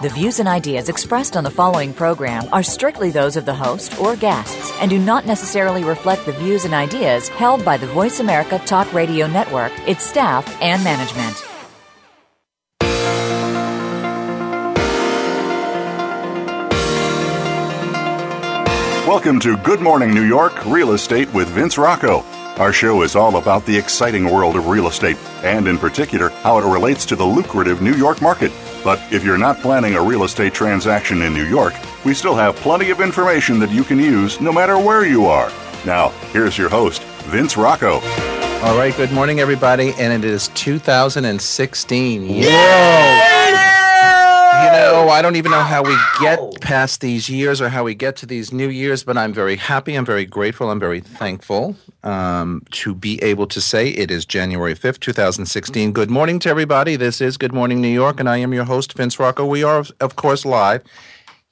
The views and ideas expressed on the following program are strictly those of the host or guests and do not necessarily reflect the views and ideas held by the Voice America Talk Radio Network, its staff, and management. Welcome to Good Morning New York Real Estate with Vince Rocco. Our show is all about the exciting world of real estate, and in particular, how it relates to the lucrative New York market. But if you're not planning a real estate transaction in New York, we still have plenty of information that you can use no matter where you are. Now, here's your host, Vince Rocco. All right, good morning, everybody, and it is 2016. Yay! You know, I don't even know how we get past these years or how we get to these new years, but I'm very happy. I'm very grateful. I'm very thankful um, to be able to say it is January 5th, 2016. Good morning to everybody. This is Good Morning New York, and I am your host, Vince Rocco. We are, of course, live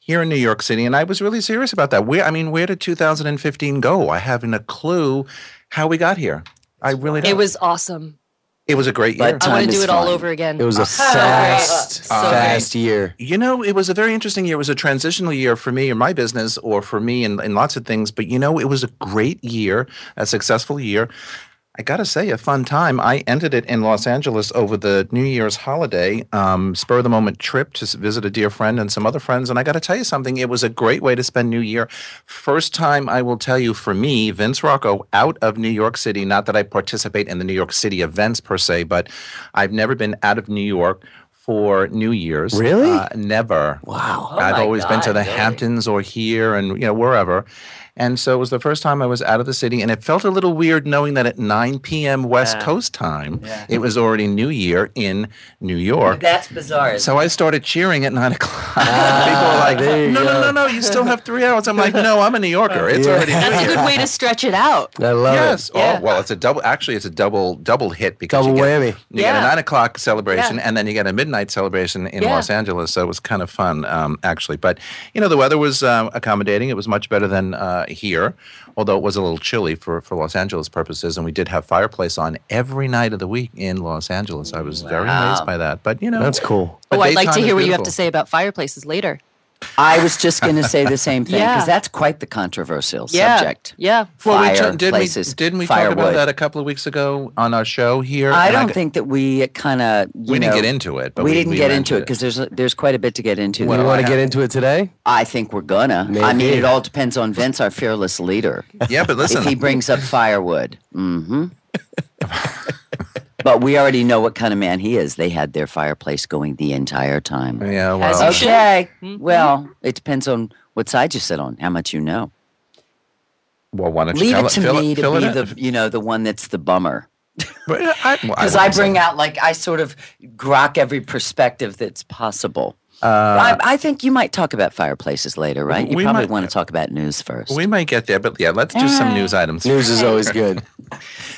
here in New York City, and I was really serious about that. Where, I mean, where did 2015 go? I haven't a clue how we got here. I really don't. It was awesome. It was a great year. I want to do it all over again. It was a fast, So fast year. You know, it was a very interesting year. It was a transitional year for me or my business or for me in, in lots of things. But, you know, it was a great year, a successful year. I got to say, a fun time. I ended it in Los Angeles over the New Year's holiday, um, spur of the moment trip to visit a dear friend and some other friends. And I got to tell you something, it was a great way to spend New Year. First time I will tell you for me, Vince Rocco, out of New York City. Not that I participate in the New York City events per se, but I've never been out of New York for New Year's. Really? Uh, never. Wow. I've always been to the Hamptons or here and you know wherever. And so it was the first time I was out of the city, and it felt a little weird knowing that at 9 p.m. West Coast time, it was already New Year in New York. That's bizarre. So I started cheering at nine o'clock. Ah, People were like, "No, no, no, no! You still have three hours." I'm like, "No, I'm a New Yorker. It's Yeah. already New That's a good way to stretch it out. I love Yes. it. Yeah. Oh, well, it's a double. Actually, it's a double double hit because Double you get, whammy. You get a nine o'clock celebration, Yeah. and then you get a midnight celebration in Yeah. Los Angeles. So it was kind of fun, um, actually. But you know, the weather was um, accommodating. It was much better than uh, Uh, here, although it was a little chilly for for Los Angeles purposes. And we did have fireplace on every night of the week in Los Angeles. I was very amazed by that. But you know, That's cool. Oh, I'd like to hear what you have to say about fireplaces later. I was just going to say the same thing Yeah. because that's quite the controversial Yeah. subject. Yeah. Well, we Fire did places, we didn't we talk about that a couple of weeks ago on our show here? I don't got- think that we kind of we didn't get into it. But we, we, didn't we get into it because there's a, there's quite a bit to get into. Do there. you want to get into it today? I think we're gonna. I mean, it all depends on Vince, our fearless leader. yeah, but listen, if he brings up firewood, mm-hmm. But we already know what kind of man he is. They had their fireplace going the entire time. yeah, well. Okay. Mm-hmm. Well, it depends on what side you sit on, how much you know. well, why don't you Leave it to Phil me it, to be the you know the one that's the bummer But I, well, because I, bring out like I sort of grok every perspective that's possible. Uh, I, I think you might talk about fireplaces later, right? You we probably might- want to talk about news first. we might get there, but yeah, let's do some news items. News is always good.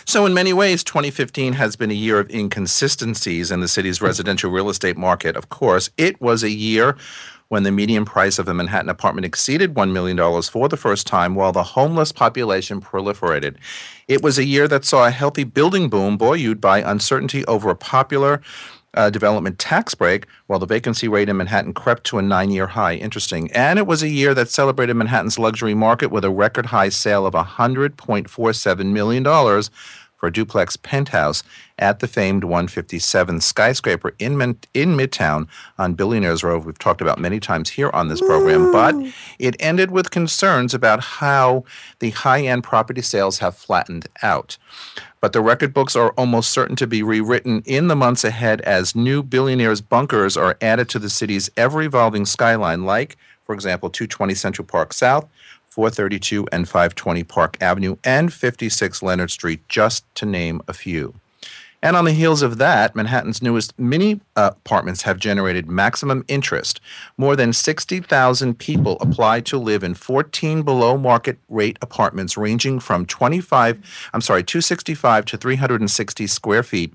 So, in many ways, 2015 has been a year of inconsistencies in the city's residential real estate market. Of course, it was a year when the median price of a Manhattan apartment exceeded $1 million for the first time, while the homeless population proliferated. It was a year that saw a healthy building boom buoyed by uncertainty over a popular uh, development tax break, while the vacancy rate in Manhattan crept to a nine year high. Interesting. And it was a year that celebrated Manhattan's luxury market with a record high sale of $100.47 million for a duplex penthouse at the famed 157 skyscraper in, Min- in Midtown on Billionaires Row. We've talked about many times here on this program, but it ended with concerns about how the high end property sales have flattened out. But the record books are almost certain to be rewritten in the months ahead as new billionaires' bunkers are added to the city's ever evolving skyline, like, for example, 220 Central Park South, 432 and 520 Park Avenue, and 56 Leonard Street, just to name a few. And on the heels of that, Manhattan's newest mini uh, apartments have generated maximum interest. More than 60,000 people applied to live in 14 below market rate apartments ranging from 25, I'm sorry, 265 to 360 square feet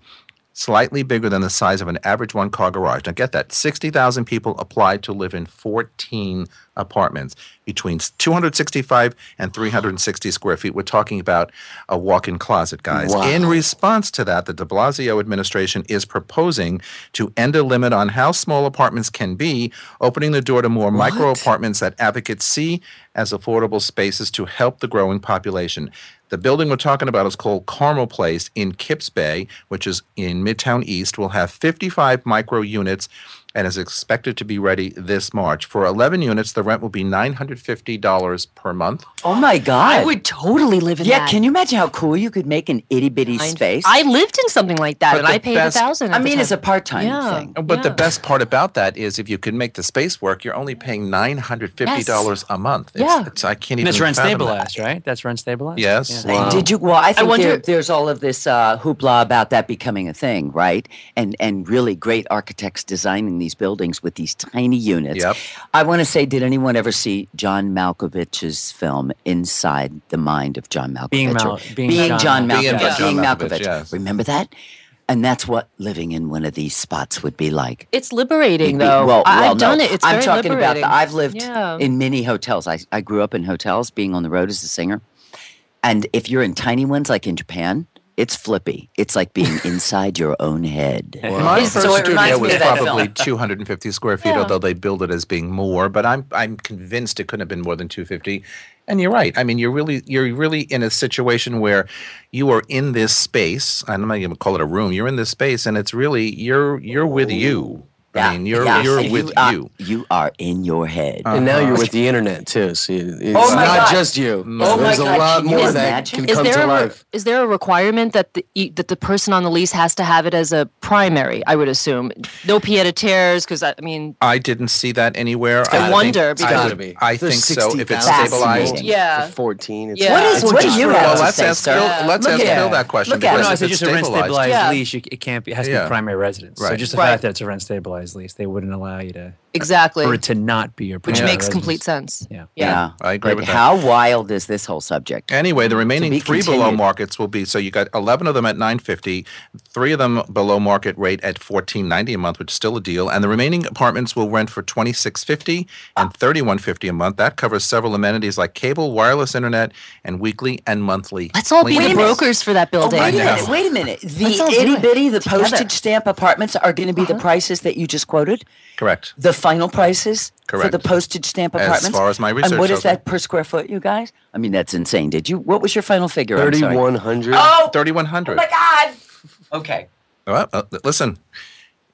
slightly bigger than the size of an average one car garage. Now, get that 60,000 people applied to live in 14 apartments between 265 and 360 square feet. We're talking about a walk in closet, guys. Wow. In response to that, the de Blasio administration is proposing to end a limit on how small apartments can be, opening the door to more micro apartments that advocates see as affordable spaces to help the growing population. The building we're talking about is called Carmel Place in Kips Bay, which is in Midtown East. Will have 55 micro units and is expected to be ready this March. For 11 units, the rent will be $950 per month. Oh my God. I would totally live in Yeah, that. Yeah, can you imagine how cool you could make an itty bitty space? I lived in something like that, But and I paid best- a thousand. I at the mean, it's a part time Yeah. thing. But the best part about that is if you can make the space work, you're only paying $950 a month. It's, Yeah. it's, I can't And even it's rent fathom that. stabilized, right? That's rent stabilized. Yes. Yeah. Uh, Did you? Well, I think wonder- there, there's all of this uh, hoopla about that becoming a thing, right? And and really great architects designing these buildings with these tiny units. Yep. I want to say, did anyone ever see John Malkovich's film Inside the Mind of John Malkovich? Being or Mal- being John, John- Malkovich. Being Being, John Malkovich, Malkovich. yes. Remember that? And that's what living in one of these spots would be like. It's liberating, be- though. well, I- well, I've done it. It's I'm very talking about. liberating. The, I've lived Yeah. in many hotels. I I grew up in hotels, being on the road as a singer. And if you're in tiny ones like in Japan, it's flippy. It's like being inside your own head. My first so it studio reminds was probably film. 250 square feet, Yeah. although they build it as being more. But I'm I'm convinced it couldn't have been more than 250. And you're right. I mean, you're really you're really in a situation where you are in this space. I'm not even gonna call it a room. You're in this space, and it's really you're you're with you. I mean, you're yeah. you're And with are, you. You are in your head. And now Uh-huh. you're with the internet too. So it's Oh not God. just you. Oh my There's a God, lot can you more that imagine? can Is come there, to a, re- life. is there a requirement that the e- that the person on the lease has to have it as a primary? I would assume no pied a terres because I mean, I didn't see that anywhere. I think- wonder, I, because- gotta be. I There's think so. If it's stabilized. Yeah. For 14. It's Yeah. What is? it's What do you for- have Well, to let's say, ask? Phil. Let's ask at Phil that question. Look at because No, I said it's just a rent stabilized- stabilized lease. It can't be. It has to be primary residence. So just the fact that it's a rent stabilized lease, they wouldn't allow you to exactly, for it to not be your which primary makes residence. complete sense. Yeah. Yeah, I agree But with that. how wild is this whole subject? Anyway, the remaining be three below markets will be so you got 11 of them at 950, three of them below market rate at 1490 a month, which is still a deal, and the remaining apartments will rent for 2650 and 3150 a month. That covers several amenities like cable, wireless internet, and weekly and monthly. Let's all be the brokers for that Oh, building. wait a minute! Wait a minute! The Let's all do itty it bitty, the together. postage stamp apartments are going to be the uh-huh. prices that you just quoted. Correct. The final prices for the postage stamp As apartments. far as my And what is shows that per square foot, you guys? I mean, that's insane. Did you? What was your final figure? I'm sorry. 3100. Oh, my God! Okay, Well, uh, listen,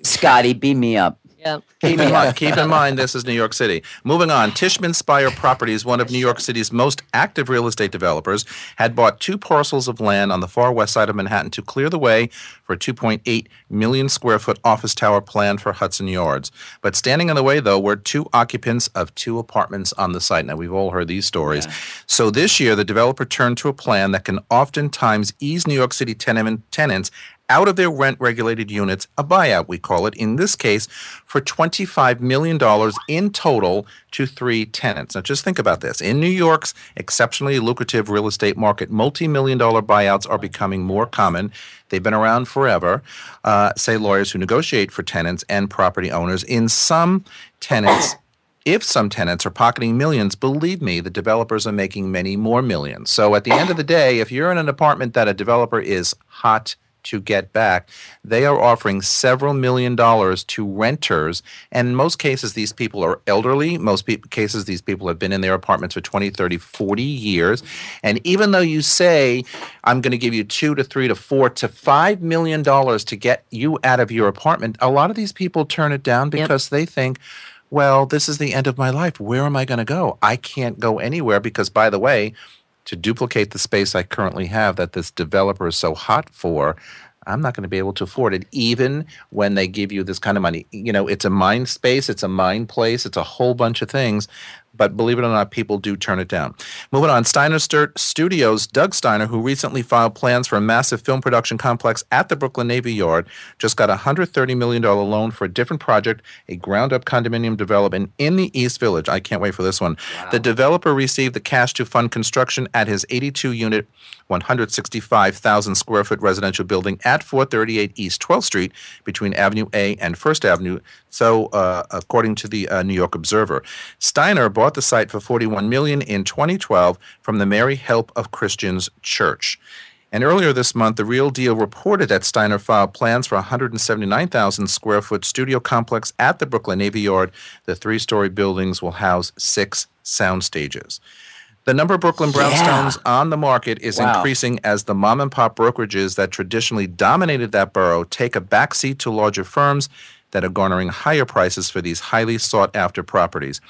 Scotty, beam me up. Yeah. keep in, mind, keep in mind this is New York City. Moving on, Tishman Speyer Properties, one of New York City's most active real estate developers, had bought two parcels of land on the far west side of Manhattan to clear the way for a 2.8 million square foot office tower planned for Hudson Yards. But standing in the way, though, were two occupants of two apartments on the site. Now, we've all heard these stories. So this year, the developer turned to a plan that can oftentimes ease New York City tenement, tenants out of their rent regulated units, a buyout, we call it, in this case, for $25 million in total to three tenants. Now, just think about this. In New York's exceptionally lucrative real estate market, multi million dollar buyouts are becoming more common. They've been around forever, uh, say lawyers who negotiate for tenants and property owners. In some tenants, if some tenants are pocketing millions, believe me, the developers are making many more millions. So at the end of the day, if you're in an apartment that a developer is hot to get back, they are offering several million dollars to renters. And in most cases, these people are elderly. Most pe- cases, these people have been in their apartments for 20, 30, 40 years. And even though you say, I'm going to give you two to three to four to five million dollars to get you out of your apartment, a lot of these people turn it down because they think, well, this is the end of my life. Where am I going to go? I can't go anywhere because, by the way, to duplicate the space I currently have that this developer is so hot for, I'm not going to be able to afford it, even when they give you this kind of money. You know, it's a mind space, it's a mind place, it's a whole bunch of things But believe it or not, people do turn it down. Moving on, Steiner Stu- Studios, Doug Steiner, who recently filed plans for a massive film production complex at the Brooklyn Navy Yard, just got a $130 million loan for a different project, a ground up condominium development in the East Village. I can't wait for this one. The developer received the cash to fund construction at his 82 unit 165,000 square foot residential building at 438 East 12th Street between Avenue A and First Avenue. So, uh, according to the uh, New York Observer, Steiner bought the site for 41 million in 2012 from the Mary Help of Christians Church. And earlier this month, the Real Deal reported that Steiner filed plans for a 179,000 square foot studio complex at the Brooklyn Navy Yard. The three story buildings will house six sound stages. The number of Brooklyn brownstones on the market is Wow. increasing as the mom and pop brokerages that traditionally dominated that borough take a backseat to larger firms that are garnering higher prices for these highly sought after properties.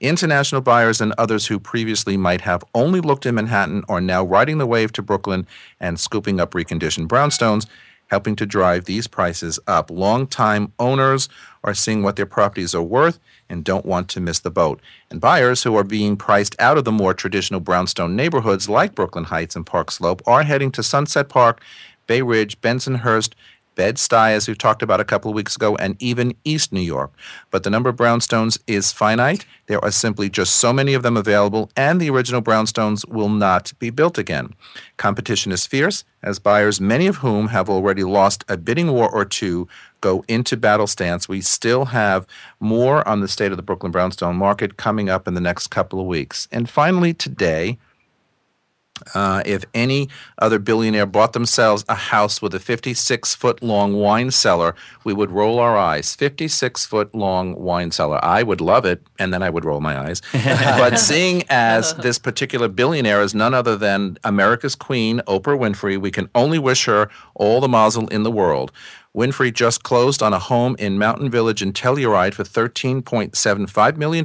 International buyers and others who previously might have only looked in Manhattan are now riding the wave to Brooklyn and scooping up reconditioned brownstones, helping to drive these prices up. Long-time owners are seeing what their properties are worth and don't want to miss the boat. And buyers who are being priced out of the more traditional brownstone neighborhoods like Brooklyn Heights and Park Slope are heading to Sunset Park, Bay Ridge, Bensonhurst, Bed-Stuy, as we talked about a couple of weeks ago, and even East New York. But the number of brownstones is finite. There are simply just so many of them available, and the original brownstones will not be built again. Competition is fierce, as buyers, many of whom have already lost a bidding war or two, go into battle stance. We still have more on the state of the Brooklyn brownstone market coming up in the next couple of weeks. And finally, today, uh, if any other billionaire bought themselves a house with a 56 foot long wine cellar, we would roll our eyes. 56 foot long wine cellar. I would love it, and then I would roll my eyes. but seeing as this particular billionaire is none other than America's queen, Oprah Winfrey, we can only wish her all the mazel in the world. Winfrey just closed on a home in Mountain Village in Telluride for $13.75 million.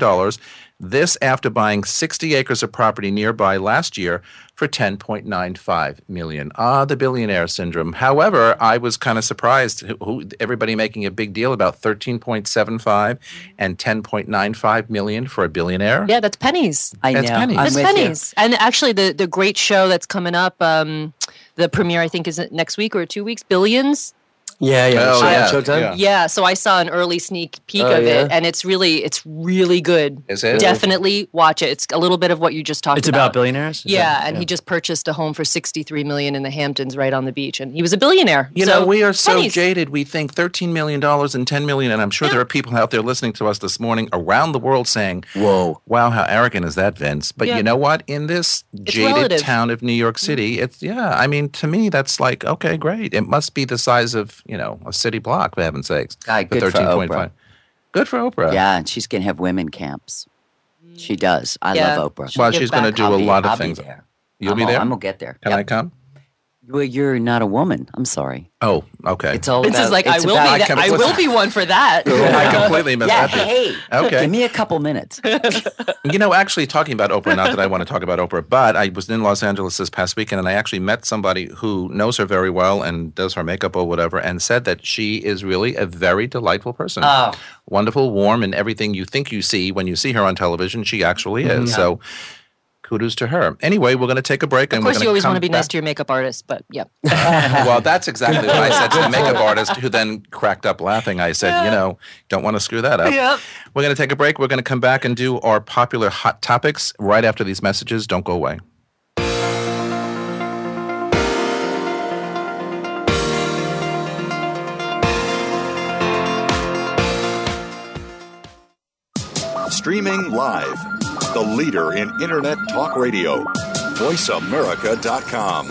This after buying 60 acres of property nearby last year for 10.95 million. Ah, the billionaire syndrome. However, I was kind of surprised who, who everybody making a big deal about 13.75 and 10.95 million for a billionaire. Yeah, that's pennies. I know. That's pennies. It's you. pennies. And actually, the the great show that's coming up, um, the premiere I think is next week or two weeks. Billions. Yeah, yeah. Oh, yeah, Showtime? yeah. Yeah. So I saw an early sneak peek Oh, of yeah? it, and it's really it's really good. Is it? Definitely watch it. It's a little bit of what you just talked about. It's about. about billionaires. Yeah, that- and he just purchased a home for sixty-three million in the Hamptons, right on the beach, and he was a billionaire. You So, know, we are so pennies. jaded. We think $13 million and $10 million. And I'm sure there are people out there listening to us this morning around the world saying, Whoa. Wow, how arrogant is that, Vince? But Yeah. you know what? In this jaded relative. town of New York mm. City, it's yeah. I mean, to me, that's like okay, great. It must be the size of you know a city block, for heaven's sakes. Guy, good for Oprah. Good for Oprah. Yeah, and she's going to have women camps. She does. I Yeah. love Oprah. Well, give she's going to do I'll a be- lot of I'll be things. there. You'll I'm be gonna- there. I'm gonna get there. Can Yep. I come? Well, you're not a woman. I'm sorry. Oh, okay. It's all Vince about, is like, I will about- be. That, I will be one for that. I completely missed Yeah, that. bit. hey. Okay. Give me a couple minutes. You know, actually, talking about Oprah, not that I want to talk about Oprah, but I was in Los Angeles this past weekend and I actually met somebody who knows her very well and does her makeup or whatever and said that she is really a very delightful person. Oh. Wonderful, warm, and everything you think you see when you see her on television, she actually is. Mm-hmm. So kudos to her. Anyway, we're going to take a break. Of and course, we're you always want to be nice to your makeup artist, but yeah. well, that's exactly what I said to the makeup artist, who then cracked up laughing. I said, you know, don't want to screw that up. Yep. We're going to take a break. We're going to come back and do our popular hot topics right after these messages. Don't go away. Streaming live. The leader in Internet talk radio. VoiceAmerica.com.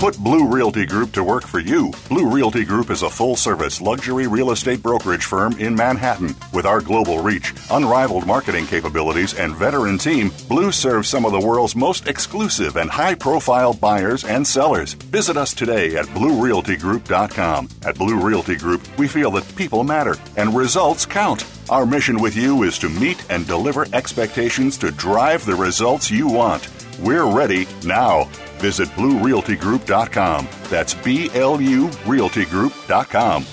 Put Blue Realty Group to work for you. Blue Realty Group is a full service luxury real estate brokerage firm in Manhattan. With our global reach, unrivaled marketing capabilities, and veteran team, Blue serves some of the world's most exclusive and high profile buyers and sellers. Visit us today at BlueRealtyGroup.com. At Blue Realty Group, we feel that people matter and results count. Our mission with you is to meet and deliver expectations to drive the results you want. We're ready now. Visit BlueRealtyGroup.com. That's B L U RealtyGroup.com.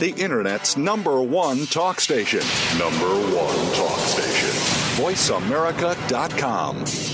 the Internet's number one talk station. Number one talk station. VoiceAmerica.com.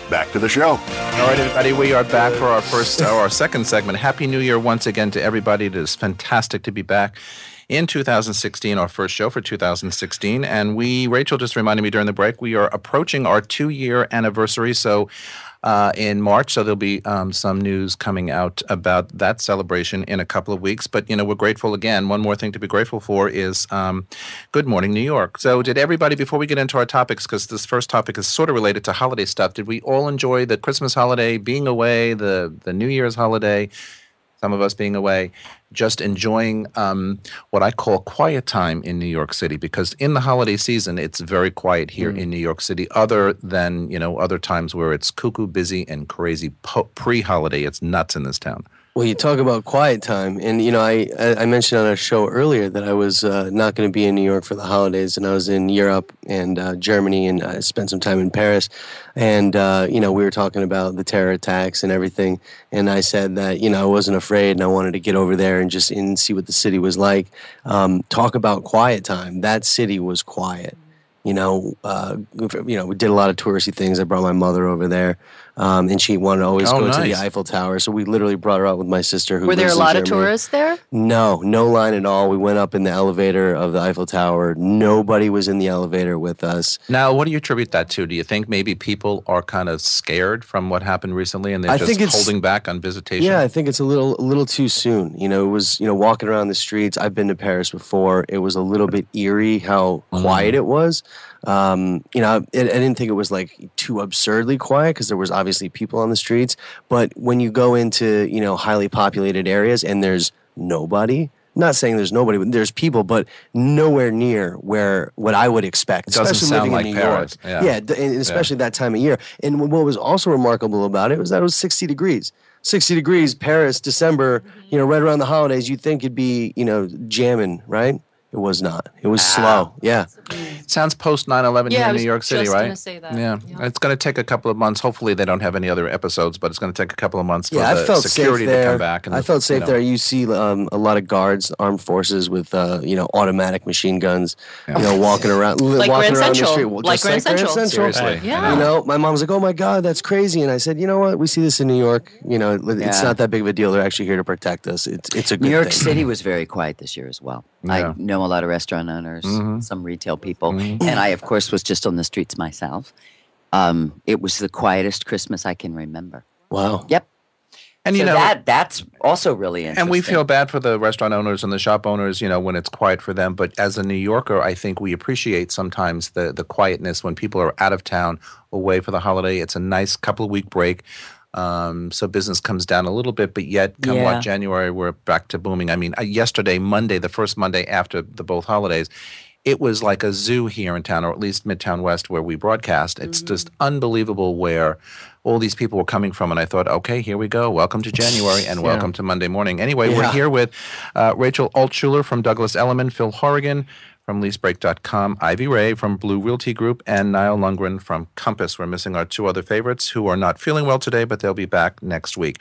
back to the show. All right, everybody, we are back for our first, or our second segment. Happy New Year once again to everybody. It is fantastic to be back in 2016, our first show for 2016. And we, Rachel just reminded me during the break, we are approaching our two year anniversary. So, uh, in March, so there'll be um, some news coming out about that celebration in a couple of weeks. But you know, we're grateful again. One more thing to be grateful for is um, Good Morning New York. So, did everybody before we get into our topics, because this first topic is sort of related to holiday stuff, did we all enjoy the Christmas holiday, being away, the the New Year's holiday? Some of us being away, just enjoying um, what I call quiet time in New York City because in the holiday season it's very quiet here in New York City. Other than you know other times where it's cuckoo busy and crazy po- pre-holiday, it's nuts in this town. Well, you talk about quiet time, and you know, I I I mentioned on our show earlier that I was uh, not going to be in New York for the holidays, and I was in Europe and uh, Germany, and I spent some time in Paris, and uh, you know, we were talking about the terror attacks and everything, and I said that you know I wasn't afraid, and I wanted to get over there and just in see what the city was like. Um, talk about quiet time. That city was quiet. You know, uh, you know, we did a lot of touristy things. I brought my mother over there, um, and she wanted to always Oh, go to the. Eiffel Tower. So we literally brought her out with my sister. Who Were there a lives in lot of tourists there? No, no line at all. We went up in the elevator of the Eiffel Tower. Nobody was in the elevator with us. Now, what do you attribute that to? Do you think maybe people are kind of scared from what happened recently and they're I just think it's- holding back on visitation? Yeah, I think it's a little a little too soon. You know, it was you know walking around the streets. I've been to Paris before. It was a little bit eerie how quiet it was. Um, you know, I, I didn't think it was like too absurdly quiet because there was obviously people on the streets. But when you go into you know highly populated areas and there's nobody. Not saying there's nobody, but there's people, but nowhere near where what I would expect. It doesn't especially sound living like in New Paris. York. Yeah. d- and especially that time of year. And what was also remarkable about it was that it was 60 degrees. 60 degrees, Paris, December, you know, right around the holidays, you'd think it'd be, you know, jamming, right? It was not. It was slow. Yeah. Sounds post 9 11 Yeah, here in New York City, just right? gonna say that. Yeah. Yeah. It's going to take a couple of months. Hopefully, they don't have any other episodes, but it's going to take a couple of months for Yeah, the I felt security safe there. to come back. And I the- felt safe you know. there. You see um, a lot of guards, armed forces with, uh, you know, automatic machine guns, you know, walking around, li- Like walking Grand around Central. the street. Well, Like Grand like Grand Central. Central. Seriously. Yeah. You know, my mom's like, "Oh my God, that's crazy," and I said, "You know what? We see this in New York. You know, it's Yeah. not that big of a deal. They're actually here to protect us. It's it's a good New York thing. City was very quiet this year as well. Yeah. I know a lot of restaurant owners, Mhm. some retail people, Mhm. and I, of course, was just on the streets myself. Um, it was the quietest Christmas I can remember. Wow. Yep. And, you so know, that that's also really interesting. And we feel bad for the restaurant owners and the shop owners, you know, when it's quiet for them. But as a New Yorker, I think we appreciate sometimes the the quietness when people are out of town, away for the holiday. It's a nice couple of week break. Um, so business comes down a little bit, but yet come Yeah. what January, we're back to booming. I mean, uh, yesterday, Monday, the first Monday after the both holidays, it was like a zoo here in town, or at least Midtown West, where we broadcast. It's just unbelievable where all these people were coming from. And I thought, okay, here we go. Welcome to January and welcome to Monday morning. Anyway, we're here with uh, Rachel Altschuler from Douglas Elliman, Phil Horrigan from leasebreak.com, Ivy Ray from Blue Realty Group, and Niall Lundgren from Compass. We're missing our two other favorites who are not feeling well today, but they'll be back next week.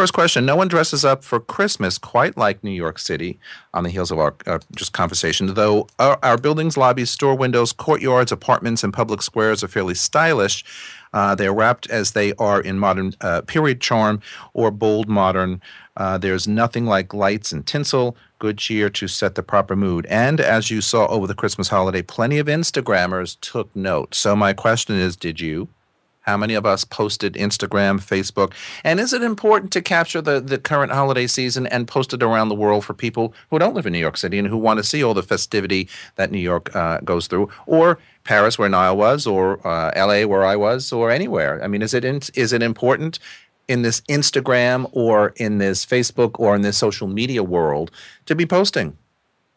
First question No one dresses up for Christmas quite like New York City on the heels of our uh, just conversation, though our, our buildings, lobbies, store windows, courtyards, apartments, and public squares are fairly stylish. Uh, they're wrapped as they are in modern uh, period charm or bold modern. Uh, there's nothing like lights and tinsel, good cheer to set the proper mood. And as you saw over the Christmas holiday, plenty of Instagrammers took note. So my question is, did you? How many of us posted Instagram, Facebook? And is it important to capture the, the current holiday season and post it around the world for people who don't live in New York City and who want to see all the festivity that New York uh, goes through? Or Paris, where Niall was, or uh, LA, where I was, or anywhere? I mean, is it, in, is it important? in this Instagram or in this Facebook or in this social media world to be posting.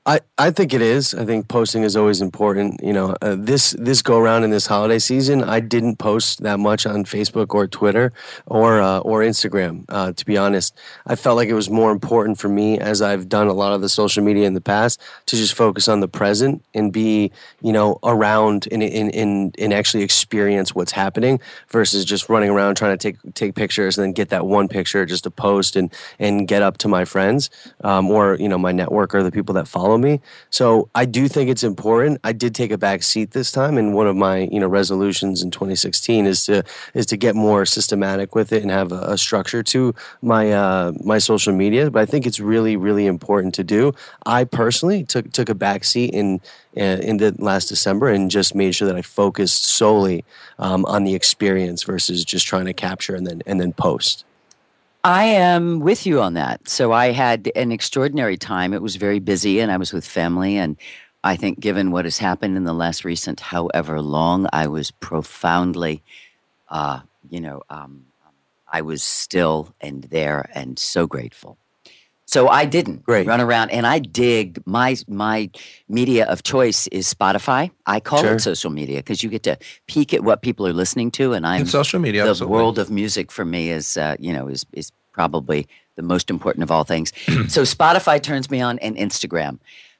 I, I think it is. I think posting is always important. You know, uh, this this go around in this holiday season, I didn't post that much on Facebook or Twitter or uh, or Instagram. Uh, to be honest, I felt like it was more important for me, as I've done a lot of the social media in the past, to just focus on the present and be you know around and in in and actually experience what's happening versus just running around trying to take take pictures and then get that one picture just to post and and get up to my friends um, or you know my network or the people that follow me. So I do think it's important. I did take a back seat this time, and one of my you know resolutions in 2016 is to is to get more systematic with it and have a, a structure to my uh, my social media. But I think it's really really important to do. I personally took took a back seat in uh, in the last December and just made sure that I focused solely um, on the experience versus just trying to capture and then and then post. I am with you on that. So I had an extraordinary time. It was very busy and I was with family. And I think, given what has happened in the last recent however long, I was profoundly, uh, you know, um, I was still and there and so grateful. So I didn't Great. run around, and I dig my my media of choice is Spotify. I call Sure. it social media because you get to peek at what people are listening to, and I'm In social media, the absolutely. world of music for me is uh, you know is is probably the most important of all things. so Spotify turns me on and Instagram.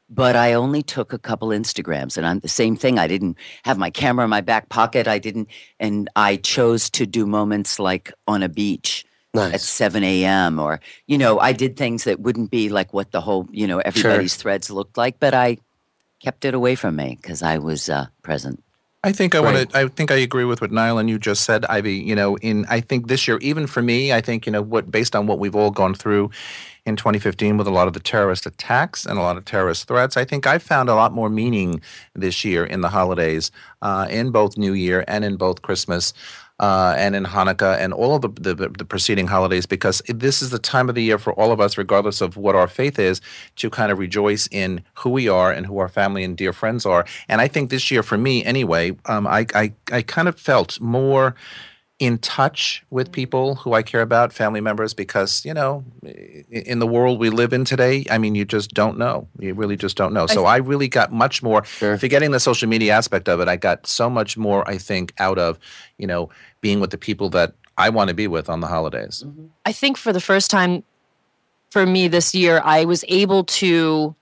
But I only took a couple Instagrams and I'm the same thing. I didn't have my camera in my back pocket. I didn't and I chose to do moments like on a beach at 7 a.m. or, you know, I did things that wouldn't be like what the whole, you know, everybody's threads looked like, but I kept it away from me because I was uh, present. I think I Right. want to. I think I agree with what Niall and you just said, Ivy. You know, in I think this year, even for me, I think you know what, based on what we've all gone through in 2015 with a lot of the terrorist attacks and a lot of terrorist threats, I think I found a lot more meaning this year in the holidays, uh, in both New Year and in both Christmas. Uh, and in Hanukkah and all of the, the the preceding holidays, because this is the time of the year for all of us, regardless of what our faith is, to kind of rejoice in who we are and who our family and dear friends are. And I think this year, for me anyway, um, I, I I kind of felt more in touch with people who I care about, family members, because you know, in the world we live in today, I mean, you just don't know. You really just don't know. So I really got much more. Sure. Forgetting the social media aspect of it, I got so much more. I think out of you know being with the people that I want to be with on the holidays. I think for the first time for me this year, I was able to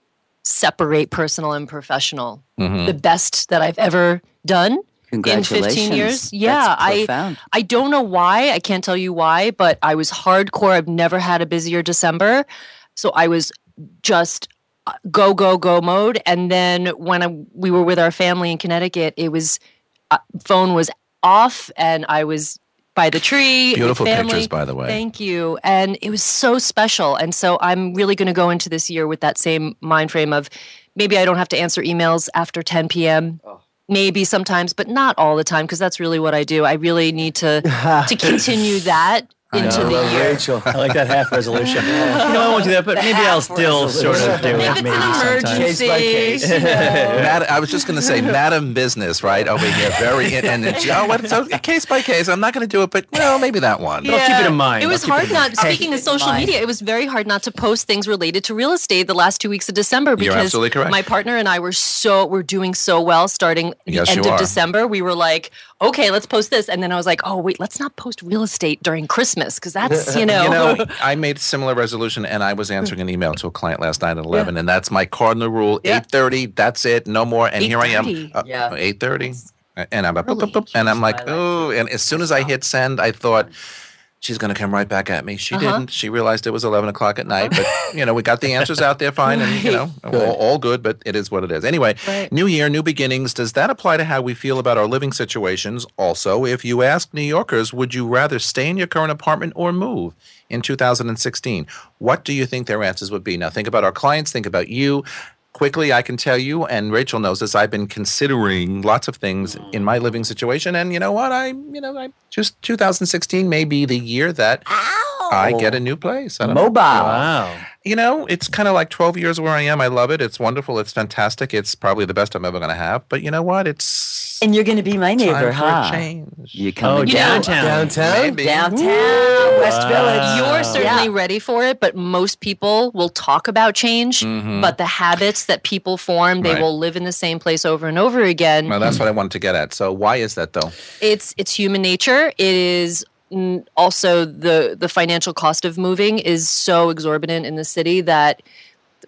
separate personal and professional. Mhm. The best that I've ever done. Congratulations. years? Yeah, I- profound. I don't know why. I can't tell you why, but I was hardcore. I've never had a busier December. So I was just uh, go, go, go mode. And then when I, we were with our family in Connecticut, it was, uh, phone was off and I was by the tree. Beautiful family. pictures, by the way. Thank you. And it was so special. And so I'm really going to go into this year with that same mind frame of maybe I don't have to answer emails after 10 p.m. Maybe sometimes, but not all the time because that's really what I do. I really need to to continue that into I the love year. Rachel. I like that half resolution. you know, I won't do that, but maybe I'll still sort of do it. It's maybe an sometimes. emergency, Case by case. you know. Mad, I was just going to say, Madam Business, right over here, very, and, and it's, oh, what, so case by case. I'm not going to do it, but well, maybe that one. I'll keep it in mind. It was keep it hard not speaking of social mind. media. It was very hard not to post things related to real estate the last two weeks of December because absolutely correct. my partner and I were so we're doing so well starting the Yes, end of are. December. We were like, okay, let's post this, and then I was like, oh wait, let's not post real estate during Christmas because that's you know. You know, I made a similar resolution, and I was answering an email to a client last night at eleven, and that's my cardinal rule: Yeah. eight thirty. That's it, no more. And here I am, 8:30? uh, Yeah. eight thirty, and I'm, boop, boop, Really? boop, and I'm like, like oh, and as soon as I hit send, I thought. She's going to come right back at me. She Uh-huh. didn't. She realized it was 11 o'clock at night, but, you know, we got the answers out there fine and, you know, all, all good, but it is what it is. Anyway, Right. new year, new beginnings. Does that apply to how we feel about our living situations? Also, if you ask New Yorkers, would you rather stay in your current apartment or move in 2016? What do you think their answers would be? Now, think about our clients, think about you. Quickly, I can tell you, and Rachel knows this. I've been considering lots of things in my living situation, and you know what? I, you know, I just 2016 may be the year that I get a new place. I don't know. Mobile. Wow. You know, it's kind of like 12 years where I am. I love it. It's wonderful. It's fantastic. It's probably the best I'm ever going to have. But you know what? It's And you're going to be my neighbor, time for huh? change. You Oh, come You know- downtown. Downtown? Maybe. downtown, West Village. You're certainly Yeah. ready for it, but most people will talk about change, Mhm. but the habits that people form, they Right. will live in the same place over and over again. Well, that's what I wanted to get at. So why is that though? it's it's human nature. It is also the the financial cost of moving is so exorbitant in the city that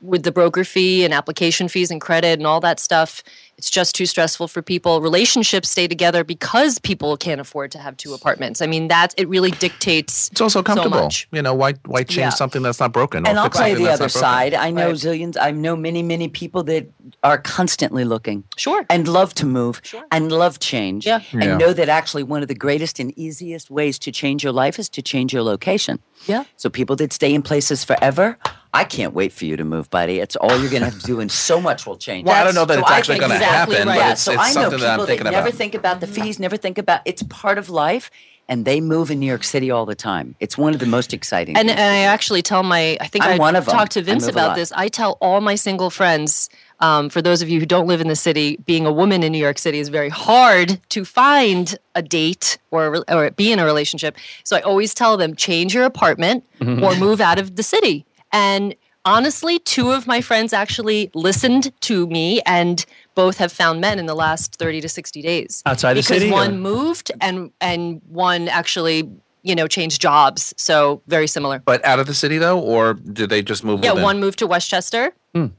with the broker fee and application fees and credit and all that stuff, it's just too stressful for people. Relationships stay together because people can't afford to have two apartments. I mean, that it really dictates. It's also comfortable. much. you know, why why change Yeah. something that's not broken? or And I'll fix play the other side. I know Right. zillions. I know many, many people that are constantly looking Sure. and love to move Sure. and love change. Yeah. And Yeah. know that actually one of the greatest and easiest ways to change your life is to change your location. Yeah. So people that stay in places forever, I can't wait for you to move, buddy. It's all you're going to have to do, and so much will change. Well, I don't know that So it's I actually think going to exactly happen, right. but yeah, it's, so it's I know something that I'm people thinking that never about. think about the fees, never think about. It's part of life, and they move in New York City all the time. It's one of the most exciting. And, and I actually tell my, I think I'm I one of 'em. talked to Vince about this. I tell all my single friends, um, for those of you who don't live in the city, being a woman in New York City is very hard to find a date or, or be in a relationship. So I always tell them, change your apartment Mm-hmm. or move out of the city. And honestly, two of my friends actually listened to me and both have found men in the last 30 to 60 days. Outside the because city, one or- moved and and one actually you know changed jobs. So very similar. But out of the city though, or did they just move? yeah within? one moved to westchester.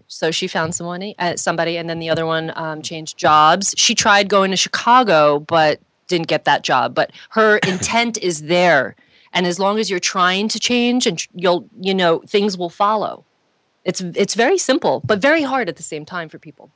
So she found someone uh, somebody and then the other one um, changed jobs. She tried going to chicago but didn't get that job. But her intent is there and as long as you're trying to change and you'll you know things will follow it's it's very simple but very hard at the same time for people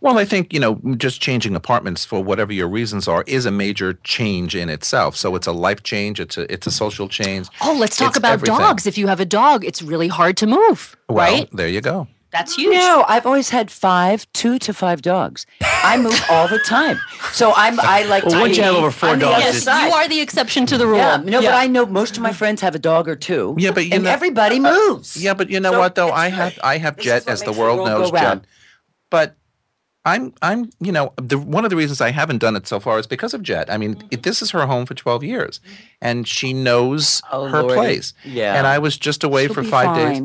Well, I think you know, just changing apartments for whatever your reasons are is a major change in itself. So it's a life change. It's a it's a social change. oh let's talk It's about everything. dogs if you have a dog it's really hard to move Well, right there you go. That's huge No, I've always had five, two to five dogs. I move all the time, so I'm I like. Well, to once you have over four on the dogs, Yes, you are the exception to the rule. Yeah, no, but I know most of my friends have a dog or two. Yeah, but you and know- everybody uh, uh, moves. Yeah, but you know So what though? I have I have This Jet is what as the world knows. Jet. But I'm I'm you know the one of the reasons I haven't done it so far is because of Jet. I mean, mm-hmm. it, this is her home for 12 years, and she knows Oh, her Lordy. place. Yeah. And I was just away She'll for be five days.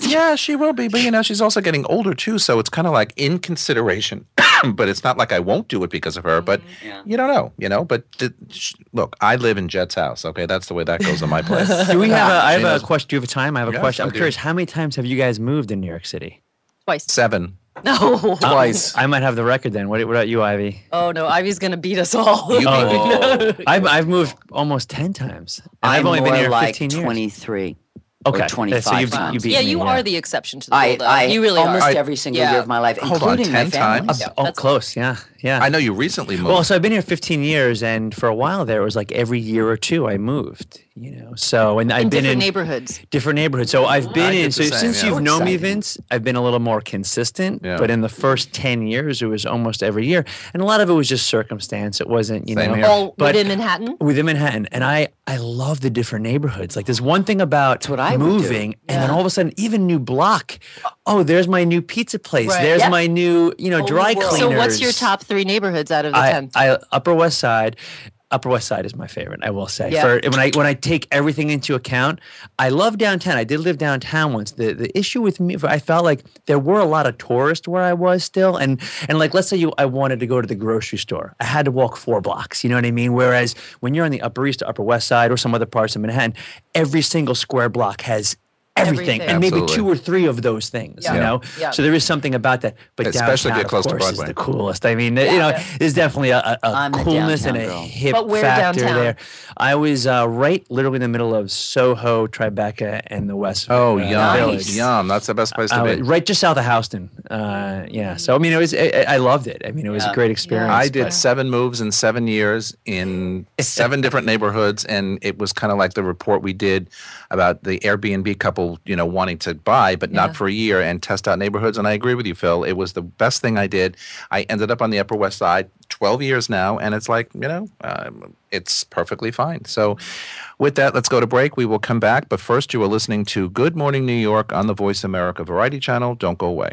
Fine. Yeah, she will be, but you know, she's also getting older too, so it's kind of like in consideration. but it's not like I won't do it because of her. But mm-hmm. Yeah. you don't know, you know. But th- sh- look, I live in Jet's house. Okay, that's the way that goes on my place. Do we have a? I have knows- a question. Do you have a time? I have a Yes, question. I I'm curious. How many times have you guys moved in New York City? Twice. Seven. No. Twice. I might have the record then. What, what about you, Ivy? Oh no, Ivy's gonna beat us all. You beat oh. me. I've, I've moved almost ten times. I've I'm only been here like 15 years. 23. Okay, 25 so you've, times. you beat yeah, me, you are the exception to the rule. Though. I you really almost are. every single Yeah. year of my life, Hold on, including my 10 family. times? Yeah. Oh, That's- close. Yeah, yeah. I know you recently moved. Well, so I've been here 15 years, and for a while there, it was like every year or two I moved. You know, so and I've in been different in neighborhoods. different neighborhoods. So I've been in. So same, since yeah. you've known me, Vince, I've been a little more consistent. Yeah. But in the first 10 years, it was almost every year, and a lot of it was just circumstance. It wasn't, you Same know, here. All But- within Manhattan. within Manhattan, and I I love the different neighborhoods. Like there's one thing about what I would do. moving, and then all of a sudden, even new block. Oh, there's my new pizza place. Right. There's Yep. my new you know Whole dry new world. cleaners. So what's your top three neighborhoods out of the I, ten? I Upper West Side. Upper West Side is my favorite. I will say. Yeah. For when I when I take everything into account, I love downtown. I did live downtown once. The the issue with me, I felt like there were a lot of tourists where I was still, and and like let's say you, I wanted to go to the grocery store, I had to walk four blocks. You know what I mean? Whereas when you're on the Upper East, or Upper West Side, or some other parts of Manhattan, every single square block has. Everything, Everything. and maybe two or three of those things, Yeah. you know. Yeah. So there is something about that, but Especially if downtown, you're close of to course, is the coolest. I mean, you know, there's definitely a, a, a I'm a coolness and a girl. hip factor downtown? there. I was uh, right, literally in the middle of Soho, Tribeca, and the West. oh, uh, yum, Village. yum. That's the best place to Uh, be. right just south of Houston. Uh, yeah. So I mean, it was. I, I loved it. I mean, it was a great experience. I did but- seven moves in seven years in seven different neighborhoods, and it was kind of like the report we did about the Airbnb couple, you know, wanting to buy but not for a year and test out neighborhoods. And I agree with you, Phil. It was the best thing I did. I ended up on the Upper West Side, twelve years now, and it's like you know, um, it's perfectly fine. So, with that, let's go to break. We will come back, but first, you are listening to Good Morning New York on the Voice America Variety Channel. Don't go away.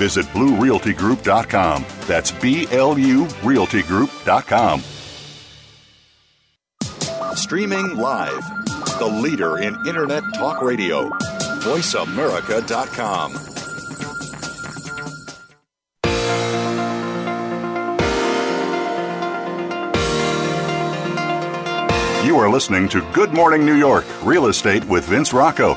Visit BlueRealtyGroup.com. That's B L U RealtyGroup.com. Streaming live. The leader in internet talk radio. VoiceAmerica.com. You are listening to Good Morning New York Real Estate with Vince Rocco.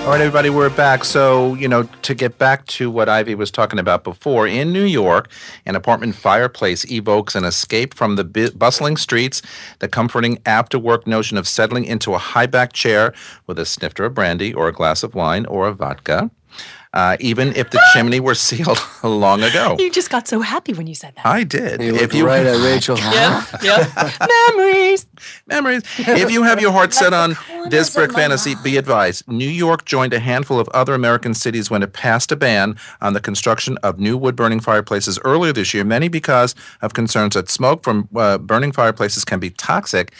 All right, everybody, we're back. So, you know, to get back to what Ivy was talking about before, in New York, an apartment fireplace evokes an escape from the bu- bustling streets, the comforting after work notion of settling into a high back chair with a snifter of brandy or a glass of wine or a vodka, uh, even if the chimney were sealed long ago. You just got so happy when you said that. I did. You look right at Rachel. Yep, yep. Memories. memories. If you have your heart set on this brick fantasy, be advised. New York joined a handful of other American cities when it passed a ban on the construction of new wood burning fireplaces earlier this year, many because of concerns that smoke from uh, burning fireplaces can be toxic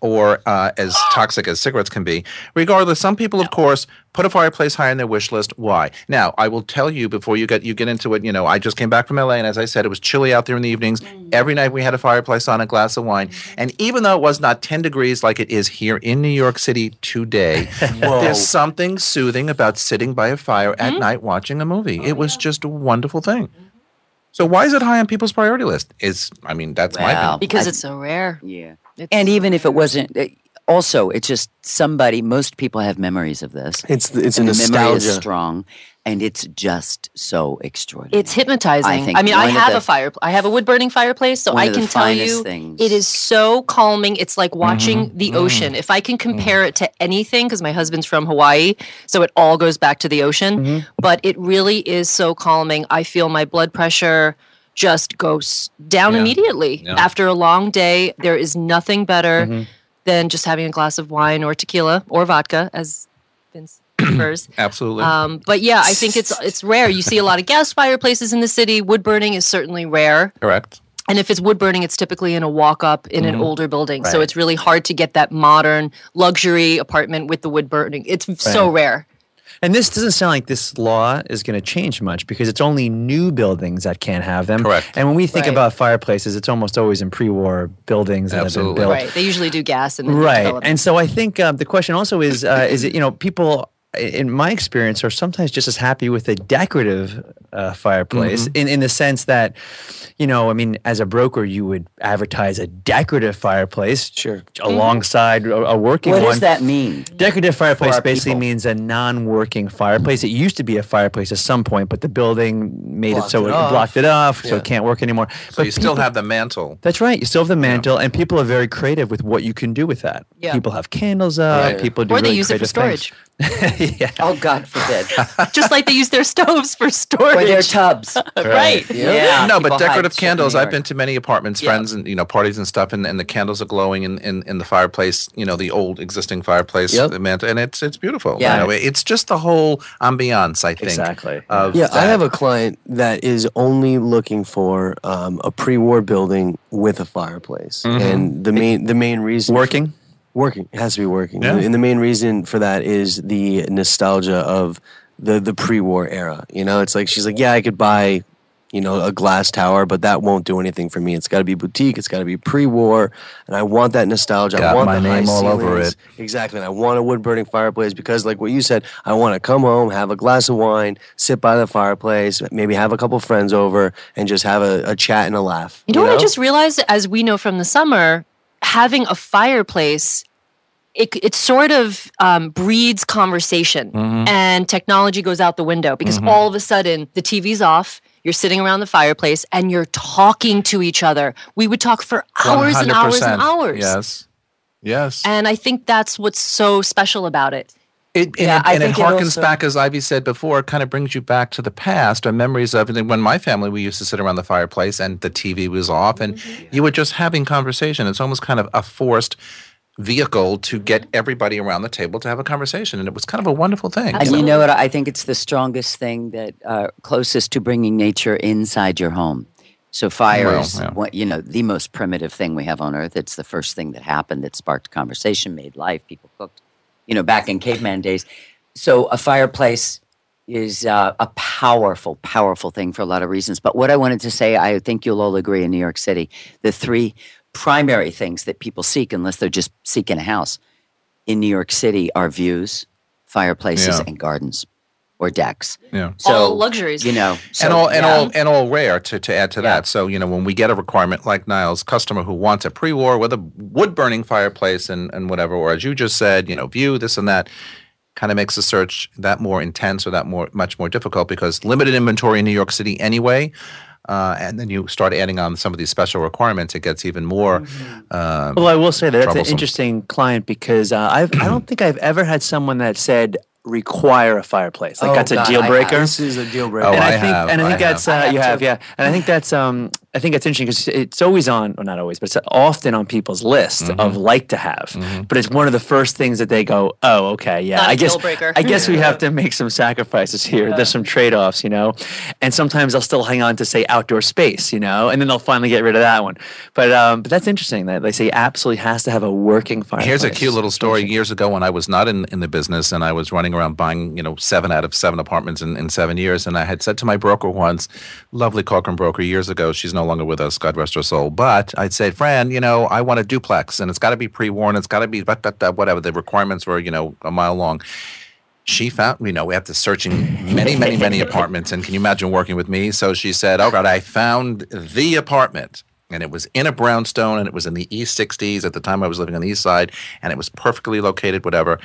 or uh, as toxic as cigarettes can be. Regardless, some people, of course, put a fireplace high on their wish list. Why? Now, I will tell you before you get you get into it. You know, I just came back from LA, and as I said, it was chilly out there in the evenings. Mm. Every night we had a fireplace on, a glass of wine, mm-hmm. and even though it was not 10 degrees like it is here in New York City today, there's something soothing about sitting by a fire at mm-hmm. night watching a movie. Oh, it was just a wonderful thing. Mm-hmm. So why is it high on people's priority list? Is I mean that's my Well, opinion. because I- it's so rare. Yeah. It's And so even if it wasn't, uh, also, it's just somebody, most people have memories of this. It's the- it's a and the memory is nostalgia. strong, and it's just so extraordinary. It's hypnotizing. I I, mean, I have the- a fire. I have a wood burning fireplace, so I can tell you things. it is so calming. It's like watching Mm-hmm. the ocean. If I can compare it to anything, because my husband's from Hawaii, so it all goes back to the ocean. Mm-hmm. But it really is so calming. I feel my blood pressure just goes down Yeah. immediately Yeah. after a long day. There is nothing better Mm-hmm. Than just having a glass of wine or tequila or vodka, as Vince prefers. Absolutely. Um, but yeah, I think it's it's rare. You see a lot of gas fireplaces in the city. Wood burning is certainly rare. Correct. And if it's wood burning, it's typically in a walk up in an older building. So it's really hard to get that modern luxury apartment with the wood burning. It's so rare. And this doesn't sound like this law is going to change much because it's only new buildings that can't have them. Correct. And when we think Right. about fireplaces, it's almost always in pre-war buildings that Absolutely. have been built. Right. They usually do gas and Right. And so I think um, the question also is uh, is it, you know, people i- in my experience are sometimes just as happy with a decorative uh, fireplace Mm-hmm. in, in the sense that, you know, I mean, as a broker, you would advertise a decorative fireplace Sure. alongside a, a working what one. What does that mean? Decorative fireplace basically people? means a non-working fireplace. It used to be a fireplace at some point, but the building made Blocked it so it it, off. blocked it off, so it can't work anymore. So but you still have the mantle. That's right. You still have the mantle, and people are very creative with what you can do with that. Yeah. People have candles up. Right. People do or they use it for storage. things. yeah. Oh, God forbid. Just like they use their stoves for storage. or their tubs. right. Yeah. no, but people hide decorative candles. I've been to many apartments, Yeah. friends, and you know parties and stuff, and, and the candles are glowing in, in, in the fireplace. You know the old existing fireplace, Yep. the mantle, and it's it's beautiful. Yeah. You know, it's just the whole ambiance. I think Exactly. Of Yeah, I have a client that is only looking for um, a pre-war building with a fireplace, and the main the main reason Working. Working it has to be working, Yeah. and the main reason for that is the nostalgia of the the pre-war era. You know, it's like she's like, yeah, I could buy you know, a glass tower, but that won't do anything for me. It's got to be boutique. It's got to be pre-war, and I want that nostalgia. Got I want my the high name all over it. Exactly. And I want a wood burning fireplace because, like what you said, I want to come home, have a glass of wine, sit by the fireplace, maybe have a couple friends over, and just have a, a chat and a laugh. You know what I just realized, as we know from the summer, having a fireplace, it, it sort of um, breeds conversation Mm-hmm. and technology goes out the window because all of a sudden the TV's off. You're sitting around the fireplace and you're talking to each other. We would talk for hours and hours and hours. Yes. Yes. And I think that's what's so special about it. It, and Yeah, it, and it harkens also- back, as Ivy said before, it kind of brings you back to the past or memories of when my family, we used to sit around the fireplace and the TV was off and you were just having conversation. It's almost kind of a forced vehicle to get everybody around the table to have a conversation. And it was kind of a wonderful thing. And you know what? I think it's the strongest thing that uh, closest to bringing nature inside your home. So fire Well, is, yeah. what, you know, the most primitive thing we have on Earth. It's the first thing that happened that sparked conversation, made life. People cooked, you know, back in caveman days. So a fireplace is uh, a powerful, powerful thing for a lot of reasons. But what I wanted to say, I think you'll all agree in New York City, the three primary things that people seek, unless they're just seeking a house in New York City, are views, fireplaces, Yeah. and gardens or decks. Yeah. So all luxuries. you know, so, and all and yeah. all and all rare to, to add to that. So you know when we get a requirement like Niall's, customer who wants a pre-war with a wood burning fireplace and and whatever, or as you just said, you know, view this and that, kind of makes the search that more intense or that more much more difficult because limited inventory in New York City anyway. Uh, and then you start adding on some of these special requirements, it gets even more. Um, Well, I will say that that's an interesting client because uh, I've, I don't think I've ever had someone that said require a fireplace. Like Oh, that's a deal breaker. This is a deal breaker. Oh, and I, I think, have, and I I think that's have. uh, I you have have, yeah. And I think that's um, I think it's interesting because it's always on, well, not always, but it's often on people's list Mm-hmm. of like to have. But it's one of the first things that they go, oh, okay, yeah. Not a I guess. I guess we have to make some sacrifices here. There's some trade offs, you know. And sometimes they'll still hang on to say outdoor space, you know, and then they'll finally get rid of that one. But um, but that's interesting that they say absolutely has to have a working fireplace. Here's a cute little story. Years ago, when I was not in, in the business and I was running around buying, you know, seven out of seven apartments in, in seven years, and I had said to my broker once, lovely Corcoran broker years ago, she's no longer with us, God rest her soul, but I'd say, Fran, you know, I want a duplex, and it's got to be pre-worn, it's got to be whatever. The requirements were, you know, a mile long. She found, you know, to searching many, many, many apartments, and can you imagine working with me? So she said, "Oh God, I found the apartment." and it was in a brownstone and it was in the east 60s at the time i was living on the east side and it was perfectly located whatever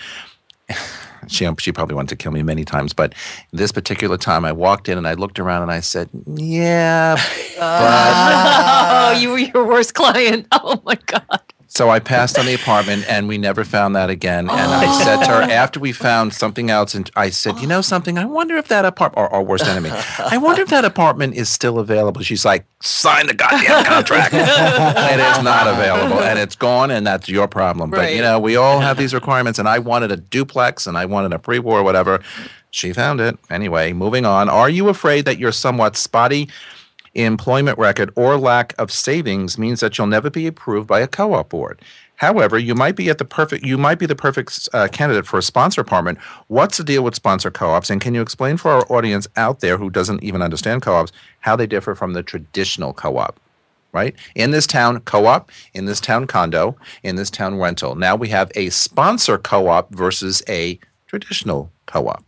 she, she probably wanted to kill me many times but this particular time i walked in and i looked around and i said yeah oh, you were your worst client. Oh my God. So I passed on the apartment and we never found that again. And I said to her oh. after we found something else, and I said, You know something? I wonder if that apartment, or our worst enemy, I wonder if that apartment is still available. She's like, Sign the goddamn contract. it is not available and it's gone, and that's your problem. But, you know, we all have these requirements, and I wanted a duplex and I wanted a pre war, or whatever. She found it. Anyway, moving on. Are you afraid that you're somewhat spotty? Employment record or lack of savings means that you'll never be approved by a co-op board. However, you might be at the perfect you might be the perfect uh, candidate for a sponsor apartment. What's the deal with sponsor co-ops and can you explain for our audience out there who doesn't even understand co-ops how they differ from the traditional co-op? Right? In this town co-op, in this town condo, in this town rental. Now we have a sponsor co-op versus a traditional co-op.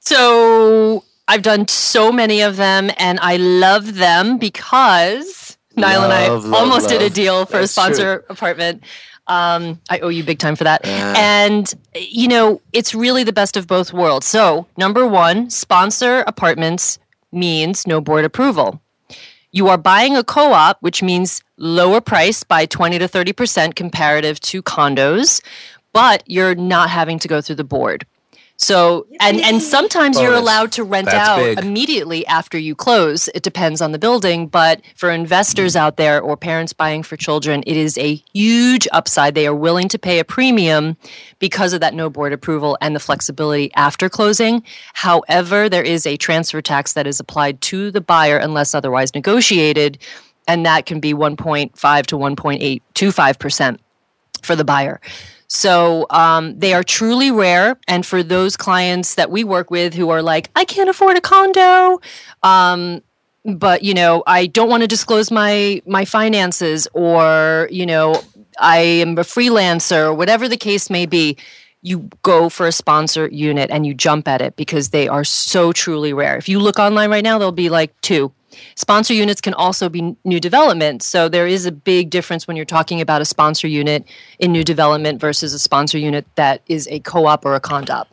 So I've done so many of them and I love them because Niall and I Love, love, almost did a deal for That's a sponsor apartment. Um, I owe you big time for that. And, you know, it's really the best of both worlds. So, number one, sponsor apartments means no board approval. You are buying a co op, which means lower price by 20 to 30% comparative to condos, but you're not having to go through the board. So, and, and sometimes you're allowed to rent That's out big. immediately after you close. It depends on the building, but for investors mm. out there or parents buying for children, it is a huge upside. They are willing to pay a premium because of that no board approval and the flexibility after closing. However, there is a transfer tax that is applied to the buyer unless otherwise negotiated, and that can be 1.5 to 1.825% for the buyer. So um, they are truly rare. And for those clients that we work with who are like, I can't afford a condo, um, but you know, I don't want to disclose my my finances, or you know, I am a freelancer, or whatever the case may be. You go for a sponsor unit and you jump at it because they are so truly rare. If you look online right now, there'll be like two Sponsor units can also be new development. So there is a big difference when you're talking about a sponsor unit in new development versus a sponsor unit that is a co op or a condop.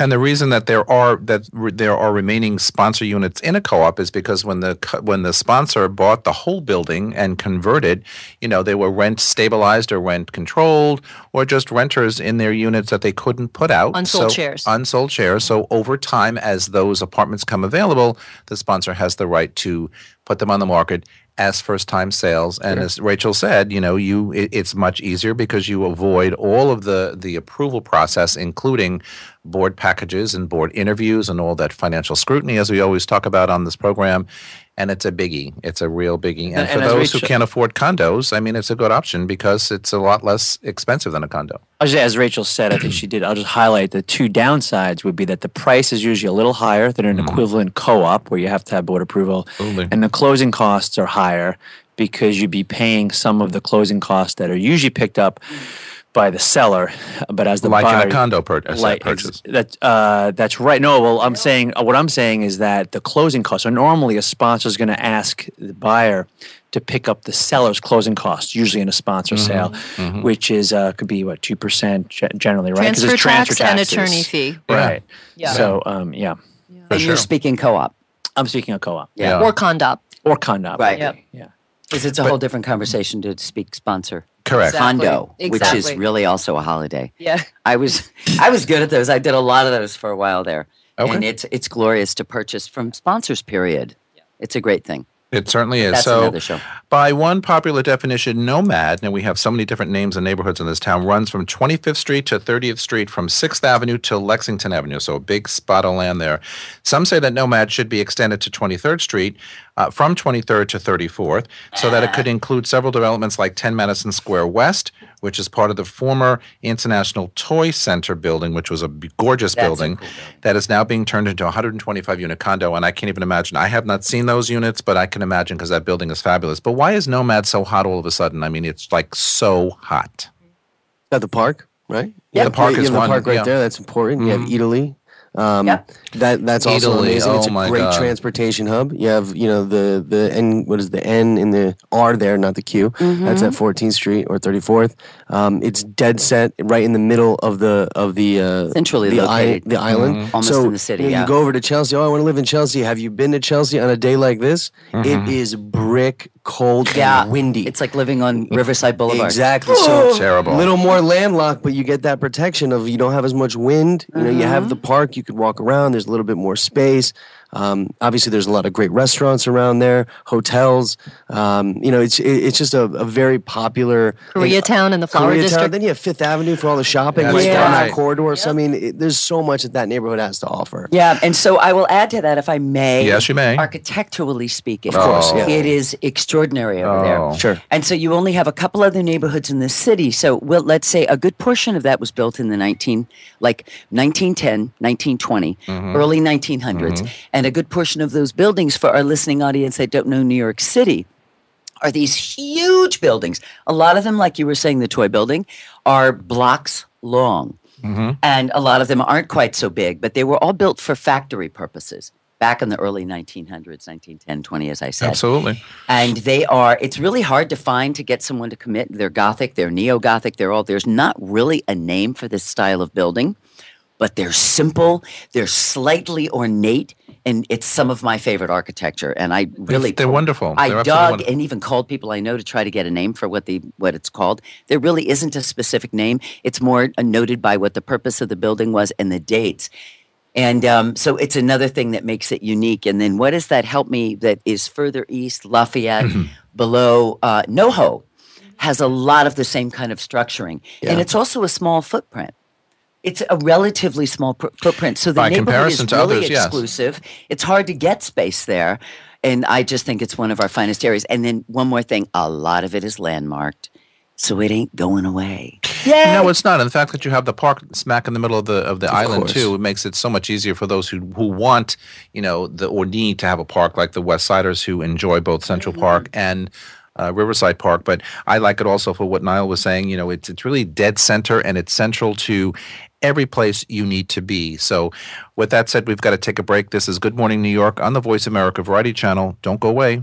And the reason that there are that re- there are remaining sponsor units in a co-op is because when the co- when the sponsor bought the whole building and converted, you know, they were rent stabilized or rent controlled or just renters in their units that they couldn't put out. Unsold so, shares. Unsold shares. So over time, as those apartments come available, the sponsor has the right to put them on the market as first time sales and Sure. as Rachel said you know you it, it's much easier because you avoid all of the the approval process including board packages and board interviews and all that financial scrutiny as we always talk about on this program and it's a biggie it's a real biggie and, And- for and those who can't afford condos i mean it's a good option because it's a lot less expensive than a condo as Rachel said, I think she did. I'll just highlight the two downsides would be that the price is usually a little higher than an mm-hmm. equivalent co-op where you have to have board approval, Absolutely. and the closing costs are higher because you'd be paying some of the closing costs that are usually picked up by the seller, but as the like buyer, in a condo pur- like purchase that uh, that's right. No, well, I'm saying uh, what I'm saying is that the closing costs. So normally, a sponsor is going to ask the buyer to pick up the seller's closing costs, usually in a sponsor sale, which is uh, could be what two percent generally, right? Transfer it's tax and attorney fee. right? Yeah. So um, yeah, and you're speaking co-op, I'm speaking of co-op yeah, Or condop. or condo, Right. Yep. Yeah. because it's a whole different conversation to speak sponsor. Correct Exactly. Condo, which is really also a holiday. Yeah. I was I was good at those. I did a lot of those for a while there. Okay. And it's it's glorious to purchase from sponsors period. It's a great thing. It certainly is That's so. By one popular definition, Nomad, and we have so many different names and neighborhoods in this town, runs from 25th Street to 30th Street, from 6th Avenue to Lexington Avenue. So a big spot of land there. Some say that Nomad should be extended to 23rd Street uh, from 23rd to 34th so that it could include several developments like 10 Madison Square West, which is part of the former International Toy Center building, which was a gorgeous That's a building cool building. that is now being turned into a 125 unit condo. And I can't even imagine. I have not seen those units, but I can imagine because that building is fabulous. But why is Nomad so hot all of a sudden? I mean, it's like so hot. At the park, right? Yeah, the park you is have the one, park right yeah. there. That's important. You have Eataly. Um, Yeah. That that's also Eataly, amazing. It's oh a great God. transportation hub. You have you know the the N what is the N in the R there, not the Q. Mm-hmm. That's at 14th Street or 34th. Um, it's dead set right in the middle of the of the uh, Centrally the, located. the island, Mm-hmm. Almost so, in the city, You, know, yeah. you go over to Chelsea. Oh, I want to live in Chelsea. Have you been to Chelsea on a day like this? It is brick cold Yeah. and windy. It's like living on Riverside Boulevard. Exactly. So Terrible. A little more landlocked, but you get that protection of you don't have as much wind. You know, you have the Mm-hmm. park. You could walk around. There's a little bit more space. Um, obviously, there's a lot of great restaurants around there, hotels. Um, you know, it's it, it's just a, a very popular Koreatown and the Flower Koreatown. District. Then you have Fifth Avenue for all the shopping That's right down right. that corridor. So I mean, it, there's so much that that neighborhood has to offer. Yeah, and so I will add to that if I may. Yes, you may. Architecturally speaking, Of course, yeah. it is extraordinary over Oh. there. Sure. And so you only have a couple other neighborhoods in the city. So well, let's say a good portion of that was built in the 19 like 1910, 1920, Mm-hmm. early 1900s. And a good portion of those buildings for our listening audience that don't know New York City are these huge buildings. A lot of them like you were saying the toy building are blocks long. Mm-hmm. And a lot of them aren't quite so big, but they were all built for factory purposes back in the early 1900s, 1910, 20 as I said Absolutely. and they are it's really hard to find to get someone to commit they're gothic they're neo-gothic they're all there's not really a name for this style of building but they're simple they're slightly ornate and it's some of my favorite architecture and i really they're wonderful. i They're dug wonderful. and even called people i know to try to get a name for what the what it's called there really isn't a specific name it's more uh, noted by what the purpose of the building was and the dates and um, so it's another thing that makes it unique. And then what does that help me that is further east, Lafayette, Mm-hmm. below uh, NoHo, has a lot of the same kind of structuring. And it's also a small footprint. It's a relatively small pr- footprint. So the By neighborhood is really others, yes. exclusive. It's hard to get space there. And I just think it's one of our finest areas. And then one more thing a lot of it is landmarked. so it ain't going away. Yeah. No, it's not. And the fact that you have the park smack in the middle of the of the Of island course. too, it makes it so much easier for those who who want, you know, the or need to have a park like the West Siders who enjoy both Central mm-hmm. Park and uh, Riverside Park. But I like it also for what Niall was saying. You know, it's it's really dead center and it's central to every place you need to be. So, with that said, we've got to take a break. This is Good Morning New York on the Voice America Variety Channel. Don't go away.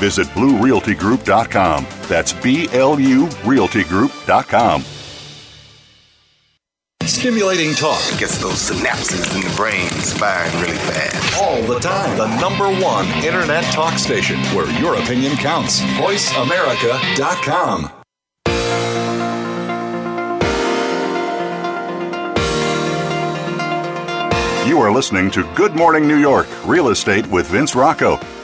Visit BlueRealtyGroup.com. That's B L U RealtyGroup.com. Stimulating talk Gets those synapses in the brain firing really fast. all the time. The number one Internet talk station where your opinion counts. VoiceAmerica.com. You are listening to Good Morning New York Real Estate with Vince Rocco.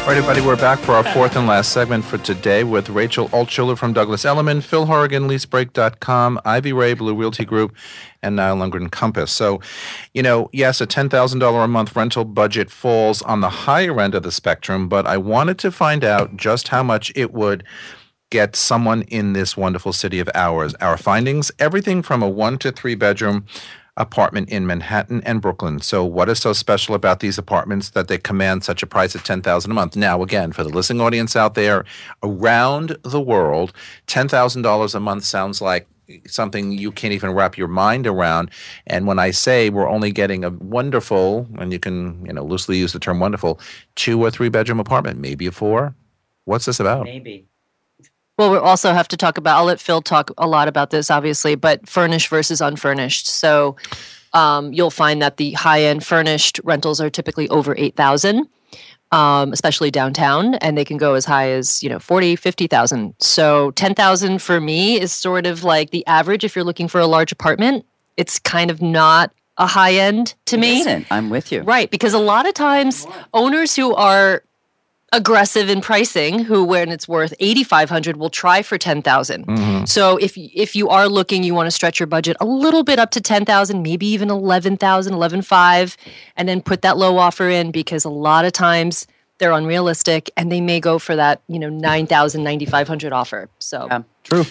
All right, everybody, we're back for our fourth and last segment for today with Rachel Altschiller from Douglas Elliman, Phil Horrigan, LeaseBreak.com, Ivy Ray, Blue Realty Group, and Niall Lundgren Compass. So, you know, yes, a $10,000 a month rental budget falls on the higher end of the spectrum, but I wanted to find out just how much it would get someone in this wonderful city of ours. Our findings everything from a one to three bedroom apartment in Manhattan and Brooklyn. So what is so special about these apartments that they command such a price of 10,000 a month? Now again, for the listening audience out there around the world, $10,000 a month sounds like something you can't even wrap your mind around. And when I say we're only getting a wonderful, and you can, you know, loosely use the term wonderful, two or three bedroom apartment, maybe a four. What's this about? Maybe. Well, we also have to talk about. I'll let Phil talk a lot about this, obviously, but furnished versus unfurnished. So, um, you'll find that the high-end furnished rentals are typically over eight thousand, um, especially downtown, and they can go as high as you know 40, 50,000. So, ten thousand for me is sort of like the average if you're looking for a large apartment. It's kind of not a high end to me. Isn't? I'm with you. Right, because a lot of times owners who are aggressive in pricing, who when it's worth 8500 will try for 10,000. Mm-hmm. So if if you are looking you want to stretch your budget a little bit up to 10,000, maybe even 11,000, 11,500 and then put that low offer in because a lot of times they're unrealistic and they may go for that, you know, 9,000, 9,500 offer. So Yeah. True.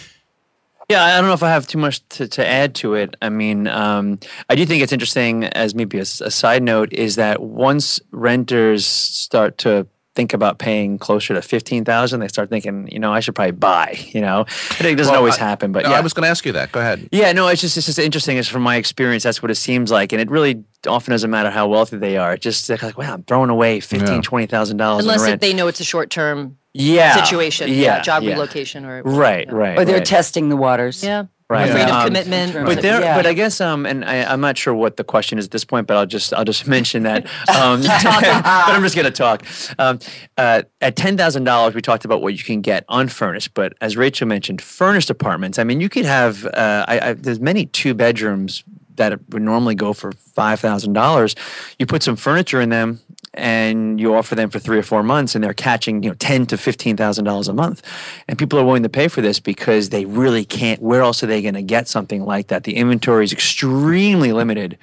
Yeah, I don't know if I have too much to, to add to it. I mean, um, I do think it's interesting, as maybe a side note, is that once renters start to think about paying closer to fifteen thousand, they start thinking, you know, I should probably buy. You know, it doesn't Well, always I- happen, but No, yeah, I was going to ask you that. Go ahead. yeah, no, it's just it's just interesting. It's from my experience. That's what it seems like, and it really often doesn't matter how wealthy they are. It just they're like, wow, I'm throwing away fifteen, Yeah. twenty thousand dollars unless rent. they know it's a short-term yeah, situation, yeah, job relocation or Right, yeah. right, Or they're right. testing the waters. Yeah. Right. Afraid Yeah. of Um, commitment. But Right. there, Yeah. but I guess, um, and I, I'm not sure what the question is at this point, but I'll just, I'll just mention that. Um, but I'm just gonna talk. Um, uh, at ten thousand dollars, we talked about what you can get unfurnished, but as Rachel mentioned, furnished apartments. I mean, you could have. Uh, I, I, there's many two bedrooms that would normally go for five thousand dollars. You put some furniture in them. And you offer them for three or four months, and they're catching you know ten to fifteen thousand dollars a month, and people are willing to pay for this because they really can't. Where else are they going to get something like that? The inventory is extremely limited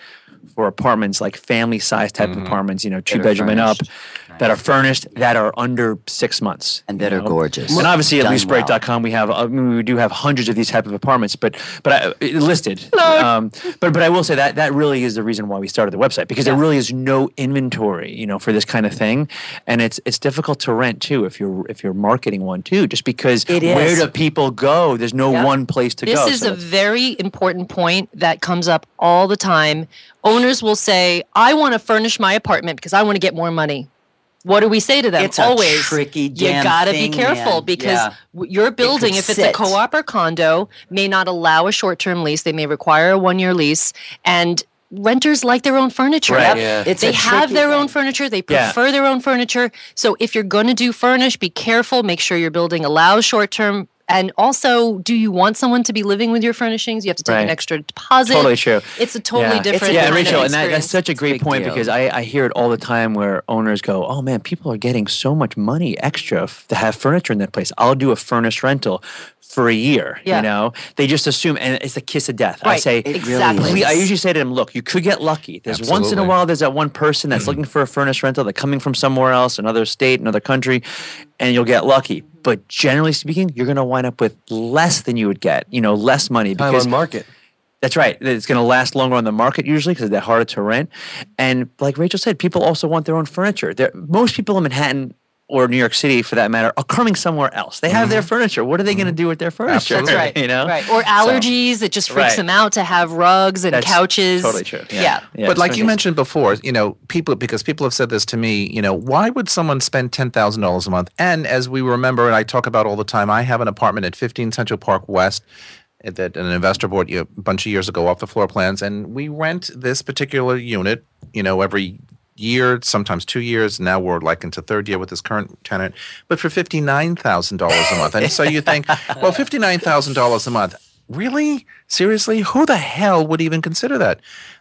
for apartments like family size type Mm-hmm. apartments, you know, two bedroom and up. Furnished. that are furnished that are under six months and that you are gorgeous. And obviously, at Done leasebreak.com, we have I mean, we do have hundreds of these type of apartments, but but I, it listed. Um, but but I will say that that really is the reason why we started the website because there really is no inventory, you know, for this kind of thing, and it's it's difficult to rent too if you're if you're marketing one too, just because It where is. do people go? There's no Yeah. one place to this go. This is so a very important point that comes up all the time. Owners will say, "I want to furnish my apartment because I want to get more money." What do we say to them? It's a Always, tricky you gotta thing, be careful man. because Yeah. your building, could if it's sit. a co-op or condo, may not allow a short-term lease. They may require a one-year lease, and renters like their own furniture. Right. Yeah. It's they have their thing. own furniture. They Yeah. prefer their own furniture. So if you're going to do furnish, be careful. Make sure your building allows short term. And also, do you want someone to be living with your furnishings? You have to take Right. an extra deposit. Totally true. It's a totally Yeah. different. yeah, Rachel, and that, that's such a great big point deal. because I, I hear it all the time where owners go, "Oh man, people are getting so much money extra f- to have furniture in that place. I'll do a furnished rental for a year." Yeah. You know, they just assume, and it's the kiss of death. I Right. say, It really exactly. Please, I usually say to them, look, you could get lucky. There's once in a while, there's that one person that's looking for a furnished rental. They're coming from somewhere else, another state, another country, and you'll get lucky. But generally speaking, you're going to wind up with less than you would get, you know, less money Because Time on market. that's right. It's going to last longer on the market usually because they're harder to rent. And like Rachel said, people also want their own furniture. They're, most people in Manhattan or New York City, for that matter, are coming somewhere else. They have their mm-hmm. furniture. What are they going to do with their furniture? Absolutely. That's right. You know, right? Or allergies. it just freaks Right. them out to have rugs and That's couches. totally true. Yeah. Yeah. Yeah, but like so you mentioned before, you know, people because people have said this to me, you know, why would someone spend ten thousand dollars a month? And as we remember, and I talk about all the time, I have an apartment at 15 Central Park West that an investor bought you a bunch of years ago off the floor plans, and we rent this particular unit, you know, every year, sometimes two years. Now we're like into third year with this current tenant, but for fifty nine thousand dollars a month. And so you think, well, fifty nine thousand dollars a month. Really? Seriously? Who the hell would even consider that?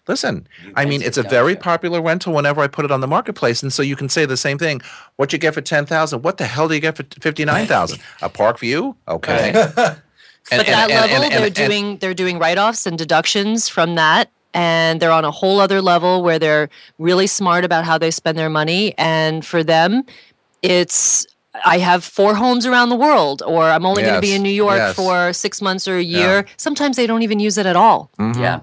Listen, I mean, it's a very popular rental whenever I put it on the marketplace, and so you can say the same thing. What you get for ten thousand? What the hell do you get for fifty nine thousand? A park view? Okay. And- But and- that and- level, they're doing they're doing write offs and deductions from that, and they're on a whole other level where they're really smart about how they spend their money. And for them, it's I have four homes around the world, or I'm only going to be in New York yes. for six months or a year. Sometimes they don't even use it at all Mhm. Yeah.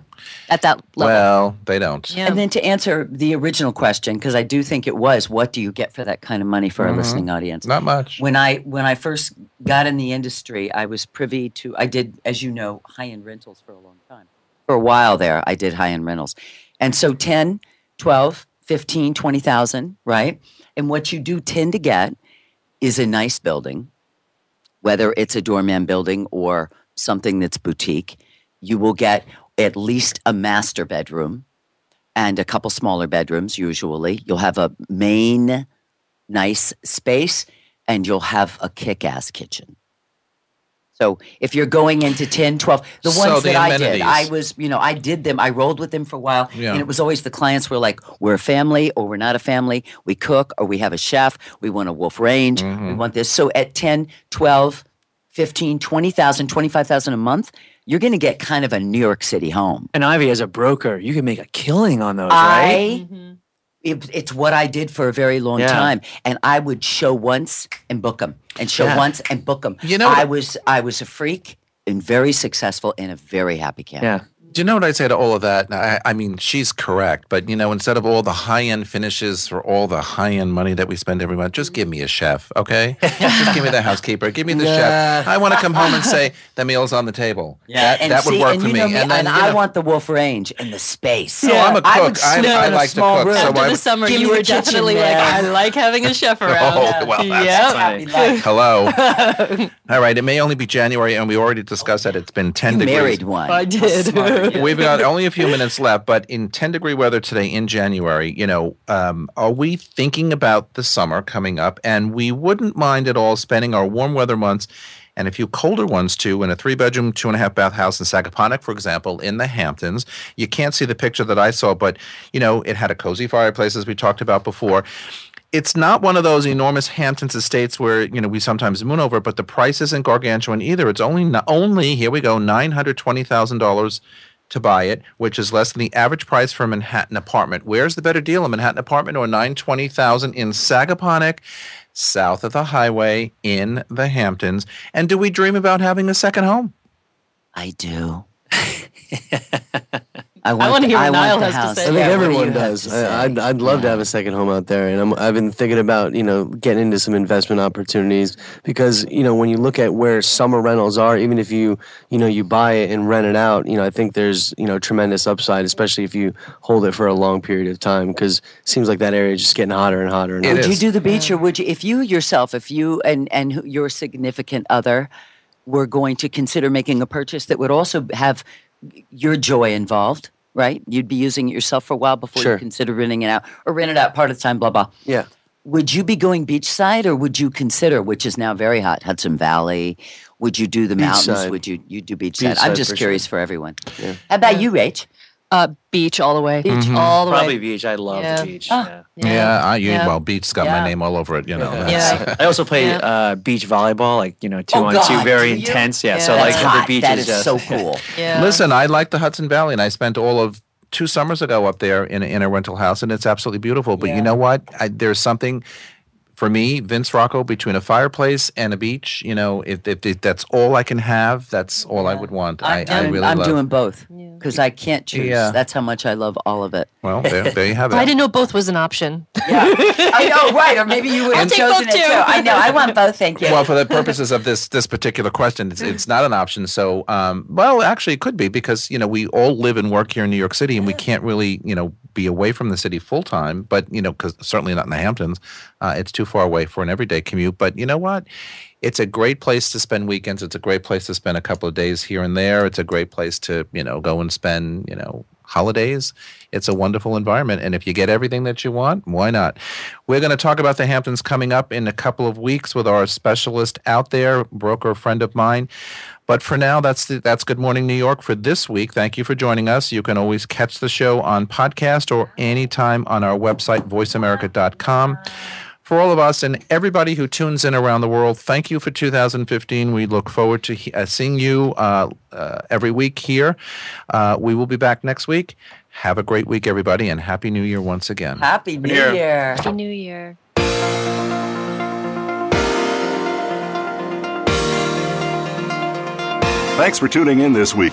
at that level. Well, they don't. yeah. And then to answer the original question, because I do think it was, what do you get for that kind of money for our listening audience? Not much. When I when I first got in the industry, I was privy to I did, as you know, high end rentals for a long time. For a while there, I did high end rentals. And so 10, 12, 15, 20,000, right? And what you do tend to get is a nice building, whether it's a doorman building or something that's boutique. You will get at least a master bedroom and a couple smaller bedrooms, usually. You'll have a main nice space and you'll have a kick ass kitchen. So if you're going into 10, 12, the So ones the that I did. I was, you know, I did them, I rolled with them for a while. Yeah. And it was always the clients were like, we're a family or we're not a family. We cook or we have a chef. We want a wolf range. Mm-hmm. We want this. So at 10, 12, 15, 20,000, 25,000 a month, you're going to get kind of a New York City home. And Ivy, as a broker, you can make a killing on those, right? I, it, it's what I did for a very long Yeah. time, and I would show once and book them, and show Yeah. once and book them. You know I was I was a freak and very successful and a very happy camper. Yeah. Do you know what I'd say to all of that? I, I mean, she's correct, but you know, instead of all the high end finishes for all the high end money that we spend every month, just give me a chef, okay? just give me the housekeeper, give me the chef. I want to come home and say the meal's on the table. that, and that would work and for you me. know me, And then you I know- want the wolf range and the space. No, I'm a I would cook. I- sleep I in a like to cook, room. so After I- the summer, you were the kitchen, definitely like. I like having a chef around. Oh, well, that's Yep. Happy. Hello. All right. It may only be January, and we already discussed that it's been 10 You degrees. married one. I did. We've got only a few minutes left, but in 10 degree weather today in January, you know, um, are we thinking about the summer coming up? And we wouldn't mind at all spending our warm weather months and a few colder ones too in a three bedroom, two and a half bath house in Sagaponack, for example, in the Hamptons. You can't see the picture that I saw, but, you know, it had a cozy fireplace as we talked about before it's not one of those enormous Hamptons estates where you know we sometimes moon over, but the price isn't gargantuan either. It's only only here we go nine hundred twenty thousand dollars to buy it, which is less than the average price for a Manhattan apartment. Where's the better deal, a Manhattan apartment or 920000 in Sagaponack? South of the highway in the Hamptons. And do we dream about having a second home? I do. I want to hear what Niall has to say. I think Yeah, everyone does. to say? I, I'd, I'd love to have a second home out there, and I'm, I've been thinking about you know getting into some investment opportunities because you know when you look at where summer rentals are, even if you you know you buy it and rent it out, you know I think there's you know tremendous upside, especially if you hold it for a long period of time because it seems like that area is just getting hotter and hotter. And It hotter. would you do the beach, or would you, if you yourself, if you and and your significant other were going to consider making a purchase that would also have your joy involved, right? You'd be using it yourself for a while before Sure. you consider renting it out, or rent it out part of the time. Blah blah. Yeah. Would you be going beachside, or would you consider, which is now very hot, Hudson Valley? Would you do the mountains? Would you you do beachside? I'm just for curious sure. for everyone. Yeah. How about you, Rach? Uh, beach all the way. Beach all the Probably way. beach. I love Yeah. the beach. Ah. yeah. Yeah, I, you, Yeah. well, beach's got Yeah. my name all over it, you know. Yeah. that's- I also play Yeah. uh, beach volleyball, like you know, two Oh, on God, two, very intense. Yeah, Yeah. so That's like hot. the beach that is is just so cool. Yeah. Listen, I like the Hudson Valley, and I spent all of two summers ago up there in a, in a rental house, and it's absolutely beautiful. But Yeah. you know what? I, there's something for me, Vince Rocco, between a fireplace and a beach. You know, if, if, if that's all I can have, that's all I would want. I, I'm, I doing, really I'm love. doing both because I can't choose. Yeah. That's how much I love all of it. well, there, there you have it. I didn't know both was an option. Yeah, I know, right? Or maybe you would I'll have chosen both it too. too. I know. I want both. Thank you. well, for the purposes of this this particular question, it's, it's not an option. So, um, well, actually, it could be because you know we all live and work here in New York City, and we can't really you know be away from the city full time. But you know, because certainly not in the Hamptons, uh, it's too far away for an everyday commute. But you know what? It's a great place to spend weekends. It's a great place to spend a couple of days here and there. It's a great place to you know go and spend you know holidays. It's a wonderful environment. And if you get everything that you want, why not? We're going to talk about the Hamptons coming up in a couple of weeks with our specialist out there, broker friend of mine. But for now, that's the, that's Good Morning New York for this week. Thank you for joining us. You can always catch the show on podcast or anytime on our website, voiceamerica.com. For all of us and everybody who tunes in around the world, thank you for 2015. We look forward to he- uh, seeing you uh, uh, every week here. Uh, we will be back next week. Have a great week, everybody, and Happy New Year once again. Happy New Year. Year. Happy New Year. Thanks for tuning in this week.